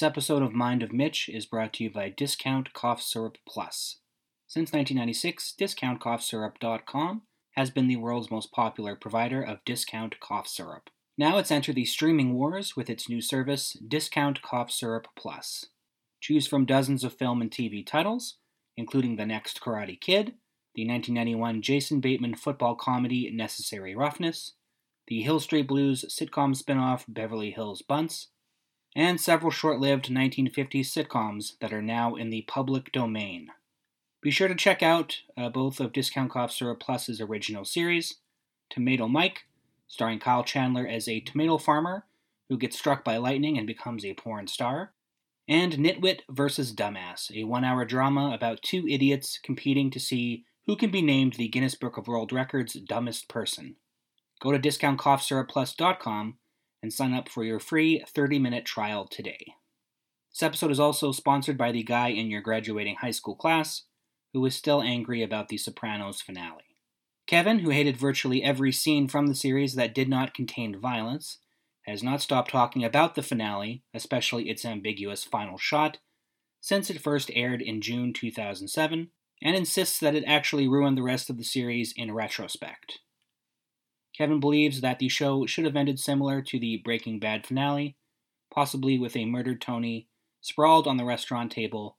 This episode of Mind of Mitch is brought to you by Discount Cough Syrup Plus. Since 1996, DiscountCoughSyrup.com has been the world's most popular provider of discount cough syrup. Now it's entered the streaming wars with its new service, Discount Cough Syrup Plus. Choose from dozens of film and TV titles, including The Next Karate Kid, the 1991 Jason Bateman football comedy Necessary Roughness, the Hill Street Blues sitcom spin-off Beverly Hills Buntz, and several short-lived 1950s sitcoms that are now in the public domain. Be sure to check out uh, both of Discount Cough Syrup Plus's original series, Tomato Mike, starring Kyle Chandler as a tomato farmer who gets struck by lightning and becomes a porn star, and Nitwit vs. Dumbass, a one hour drama about two idiots competing to see who can be named the Guinness Book of World Records dumbest person. Go to discountcoughsyrupplus.com and sign up for your free 30 minute trial today. This episode is also sponsored by the guy in your graduating high school class who is still angry about the Sopranos finale. Kevin, who hated virtually every scene from the series that did not contain violence, has not stopped talking about the finale, especially its ambiguous final shot, since it first aired in June 2007, and insists that it actually ruined the rest of the series in retrospect. Kevin believes that the show should have ended similar to the Breaking Bad finale, possibly with a murdered Tony sprawled on the restaurant table,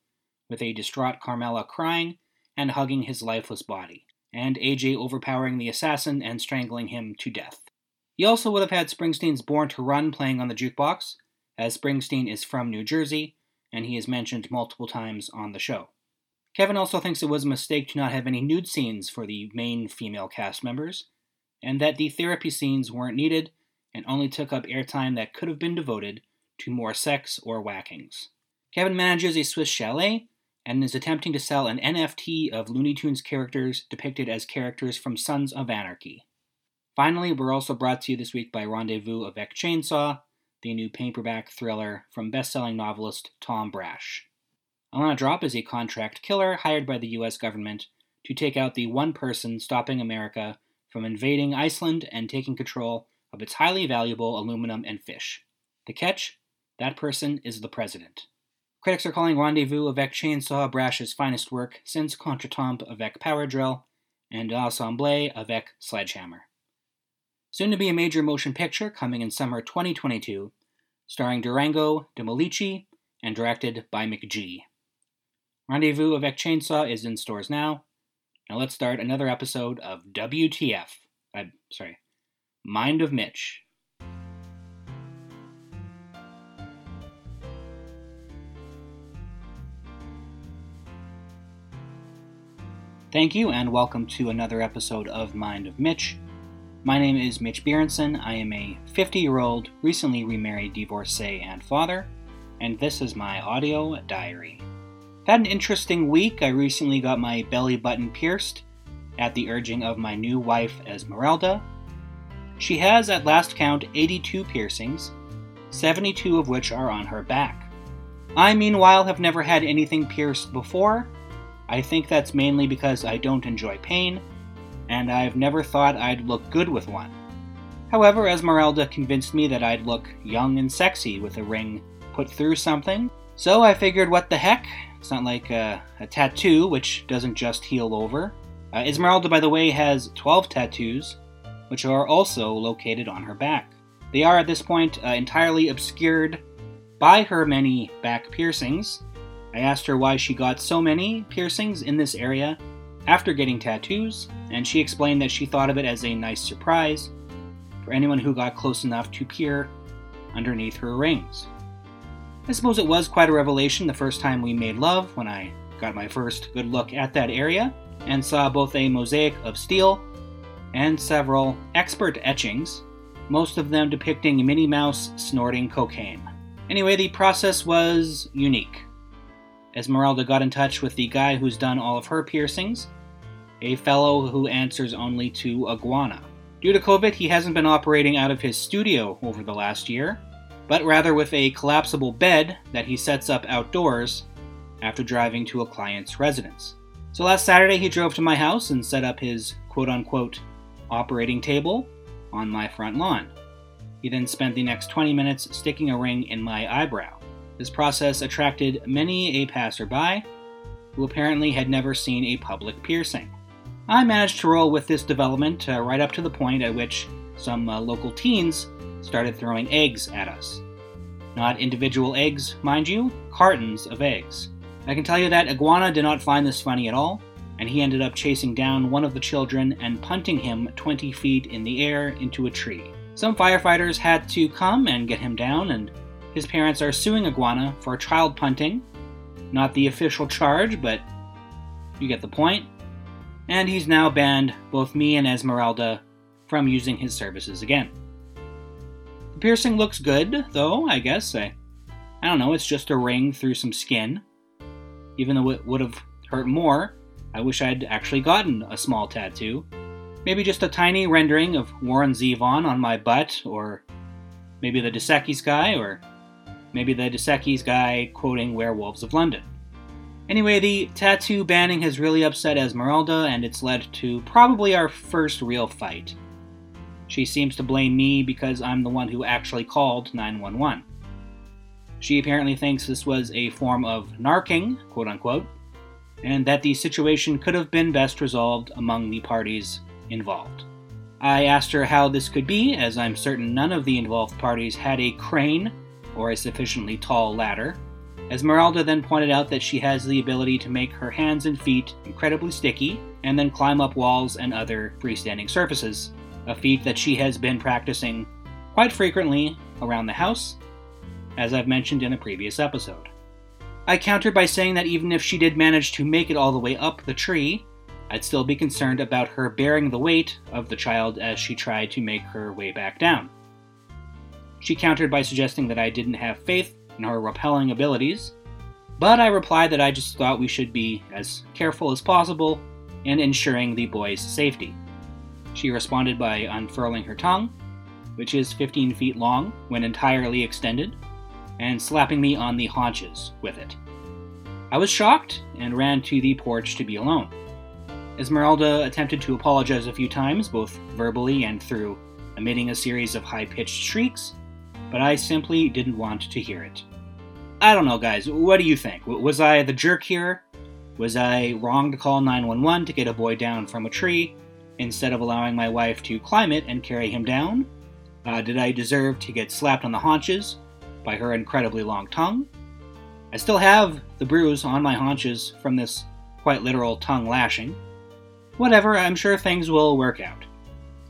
with a distraught Carmela crying and hugging his lifeless body, and AJ overpowering the assassin and strangling him to death. He also would have had Springsteen's Born to Run playing on the jukebox, as Springsteen is from New Jersey, and he is mentioned multiple times on the show. Kevin also thinks it was a mistake to not have any nude scenes for the main female cast members, and that the therapy scenes weren't needed and only took up airtime that could have been devoted to more sex or whackings. Kevin manages a Swiss chalet and is attempting to sell an NFT of Looney Tunes characters depicted as characters from Sons of Anarchy. Finally, we're also brought to you this week by Rendezvous avec Chainsaw, the new paperback thriller from best-selling novelist Tom Brash. Alana Drop is a contract killer hired by the US government to take out the one person stopping America from invading Iceland and taking control of its highly valuable aluminum and fish. The catch? That person is the president. Critics are calling Rendezvous avec Chainsaw Brash's finest work since Contretemps avec Power Drill and Assemblée avec Sledgehammer. Soon to be a major motion picture coming in summer 2022, starring Durango Demolici and directed by McG. Rendezvous avec Chainsaw is in stores now, now let's start another episode of WTF. I'm sorry, Mind of Mitch. Thank you, and welcome to another episode of Mind of Mitch. My name is Mitch Berenson. I am a 50 year old, recently remarried divorcee and father, and this is my audio diary. Had an interesting week. I recently got my belly button pierced at the urging of my new wife, Esmeralda. She has, at last count, 82 piercings, 72 of which are on her back. I, meanwhile, have never had anything pierced before. I think that's mainly because I don't enjoy pain, and I've never thought I'd look good with one. However, Esmeralda convinced me that I'd look young and sexy with a ring put through something, so I figured what the heck, it's not like a, a tattoo, which doesn't just heal over. Uh, Esmeralda, by the way, has 12 tattoos, which are also located on her back. They are at this point uh, entirely obscured by her many back piercings. I asked her why she got so many piercings in this area after getting tattoos, and she explained that she thought of it as a nice surprise for anyone who got close enough to peer underneath her rings. I suppose it was quite a revelation the first time we made love when I got my first good look at that area and saw both a mosaic of steel and several expert etchings, most of them depicting Minnie Mouse snorting cocaine. Anyway, the process was unique. Esmeralda got in touch with the guy who's done all of her piercings, a fellow who answers only to Iguana. Due to COVID, he hasn't been operating out of his studio over the last year, but rather with a collapsible bed that he sets up outdoors after driving to a client's residence. So last Saturday, he drove to my house and set up his quote unquote operating table on my front lawn. He then spent the next 20 minutes sticking a ring in my eyebrow. This process attracted many a passerby who apparently had never seen a public piercing. I managed to roll with this development uh, right up to the point at which some uh, local teens started throwing eggs at us. Not individual eggs, mind you, cartons of eggs. I can tell you that Iguana did not find this funny at all, and he ended up chasing down one of the children and punting him 20 feet in the air into a tree. Some firefighters had to come and get him down, and his parents are suing Iguana for child punting. Not the official charge, but you get the point. And he's now banned both me and Esmeralda from using his services again. Piercing looks good, though, I guess. I, I don't know, it's just a ring through some skin. Even though it would have hurt more, I wish I'd actually gotten a small tattoo. Maybe just a tiny rendering of Warren Zevon on my butt, or maybe the Dos guy, or maybe the Dos guy quoting Werewolves of London. Anyway, the tattoo banning has really upset Esmeralda, and it's led to probably our first real fight. She seems to blame me because I'm the one who actually called 911. She apparently thinks this was a form of narking, quote unquote, and that the situation could have been best resolved among the parties involved. I asked her how this could be, as I'm certain none of the involved parties had a crane or a sufficiently tall ladder. Esmeralda then pointed out that she has the ability to make her hands and feet incredibly sticky and then climb up walls and other freestanding surfaces, a feat that she has been practicing quite frequently around the house, as I've mentioned in a previous episode. I countered by saying that even if she did manage to make it all the way up the tree, I'd still be concerned about her bearing the weight of the child as she tried to make her way back down. She countered by suggesting that I didn't have faith in her rappelling abilities, but I replied that I just thought we should be as careful as possible in ensuring the boy's safety. She responded by unfurling her tongue, which is 15 feet long when entirely extended, and slapping me on the haunches with it. I was shocked and ran to the porch to be alone. Esmeralda attempted to apologize a few times, both verbally and through emitting a series of high pitched shrieks, but I simply didn't want to hear it. I don't know, guys, what do you think? Was I the jerk here? Was I wrong to call 911 to get a boy down from a tree instead of allowing my wife to climb it and carry him down? Uh, did I deserve to get slapped on the haunches by her incredibly long tongue? I still have the bruise on my haunches from this quite literal tongue lashing. Whatever, I'm sure things will work out.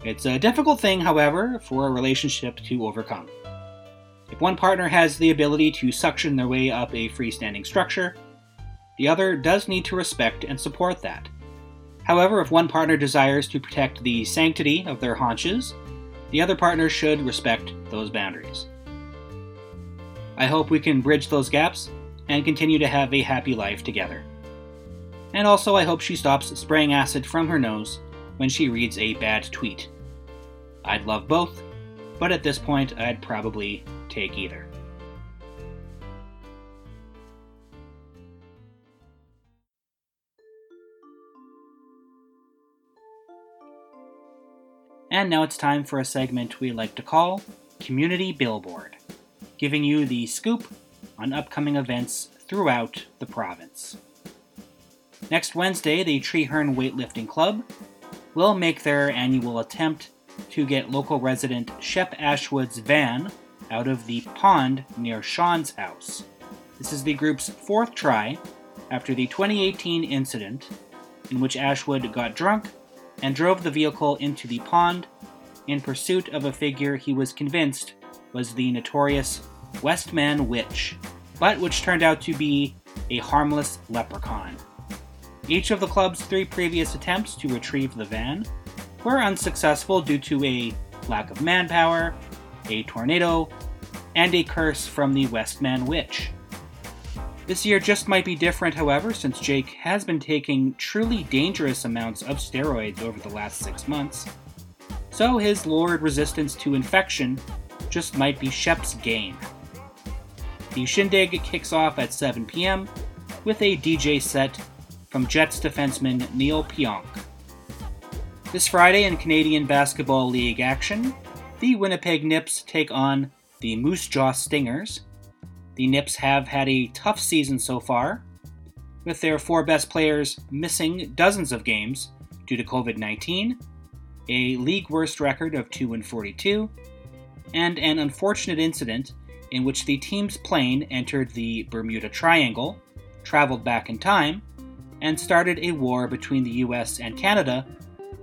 It's a difficult thing, however, for a relationship to overcome. If one partner has the ability to suction their way up a freestanding structure, the other does need to respect and support that. However, if one partner desires to protect the sanctity of their haunches, the other partner should respect those boundaries. I hope we can bridge those gaps and continue to have a happy life together. And also, I hope she stops spraying acid from her nose when she reads a bad tweet. I'd love both, but at this point, I'd probably take either. And now it's time for a segment we like to call Community Billboard, giving you the scoop on upcoming events throughout the province. Next Wednesday, the Treherne Weightlifting Club will make their annual attempt to get local resident Shep Ashwood's van out of the pond near Sean's house. This is the group's fourth try after the 2018 incident in which Ashwood got drunk and drove the vehicle into the pond in pursuit of a figure he was convinced was the notorious Westman Witch, but which turned out to be a harmless leprechaun. Each of the club's three previous attempts to retrieve the van were unsuccessful due to a lack of manpower, a tornado, and a curse from the Westman Witch. This year just might be different, however, since Jake has been taking truly dangerous amounts of steroids over the last six months. So his lowered resistance to infection just might be Shep's game. The shindig kicks off at 7 p.m. with a DJ set from Jets defenseman Neal Pionk. This Friday in Canadian Basketball League action, the Winnipeg Nips take on the Moose Jaw Stingers, The Nips have had a tough season so far, with their four best players missing dozens of games due to COVID 19, a league worst record of 2 42, and an unfortunate incident in which the team's plane entered the Bermuda Triangle, traveled back in time, and started a war between the US and Canada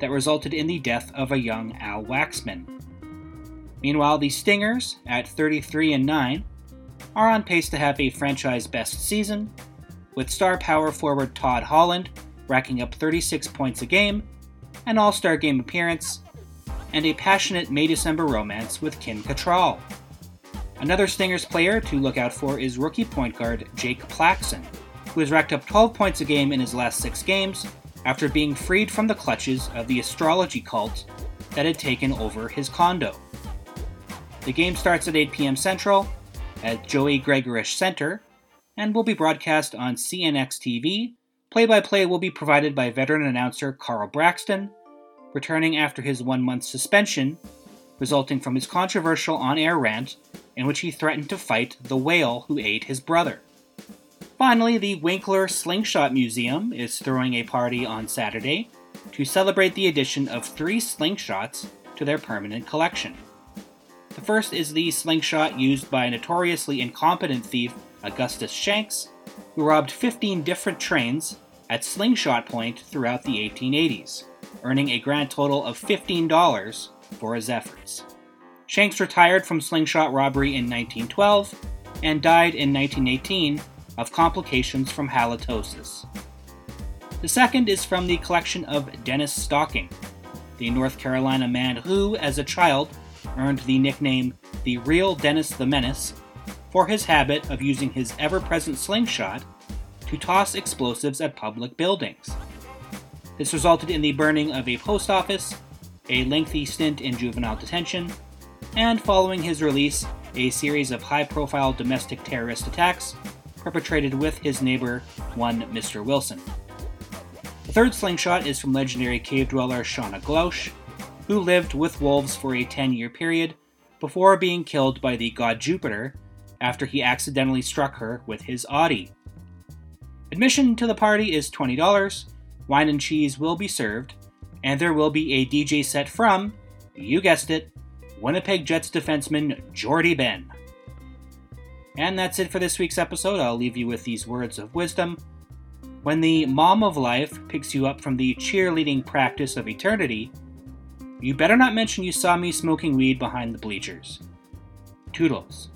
that resulted in the death of a young Al Waxman. Meanwhile, the Stingers, at 33 and 9, are on pace to have a franchise best season, with star power forward Todd Holland racking up 36 points a game, an All Star game appearance, and a passionate May December romance with Kim Cattrall. Another Stingers player to look out for is rookie point guard Jake Claxton, who has racked up 12 points a game in his last six games after being freed from the clutches of the astrology cult that had taken over his condo. The game starts at 8 p.m. Central at Joey Gregorish Center and will be broadcast on CNX TV. Play by play will be provided by veteran announcer Carl Braxton, returning after his one month suspension resulting from his controversial on air rant in which he threatened to fight the whale who ate his brother. Finally, the Winkler Slingshot Museum is throwing a party on Saturday to celebrate the addition of three slingshots to their permanent collection. The first is the slingshot used by a notoriously incompetent thief Augustus Shanks, who robbed 15 different trains at Slingshot Point throughout the 1880s, earning a grand total of $15 for his efforts. Shanks retired from slingshot robbery in 1912 and died in 1918 of complications from halitosis. The second is from the collection of Dennis Stocking, the North Carolina man who, as a child, earned the nickname the Real Dennis the Menace for his habit of using his ever present slingshot to toss explosives at public buildings. This resulted in the burning of a post office, a lengthy stint in juvenile detention, and following his release, a series of high profile domestic terrorist attacks perpetrated with his neighbor, one Mr. Wilson. The third slingshot is from legendary cave dweller Shauna Glausch, who lived with wolves for a 10 year period before being killed by the god Jupiter after he accidentally struck her with his Audi. Admission to the party is $20, wine and cheese will be served, and there will be a DJ set from, you guessed it, Winnipeg Jets defenseman Jordie Benn. And that's it for this week's episode. I'll leave you with these words of wisdom. When the mom of life picks you up from the cheerleading practice of eternity, you better not mention you saw me smoking weed behind the bleachers. Toodles.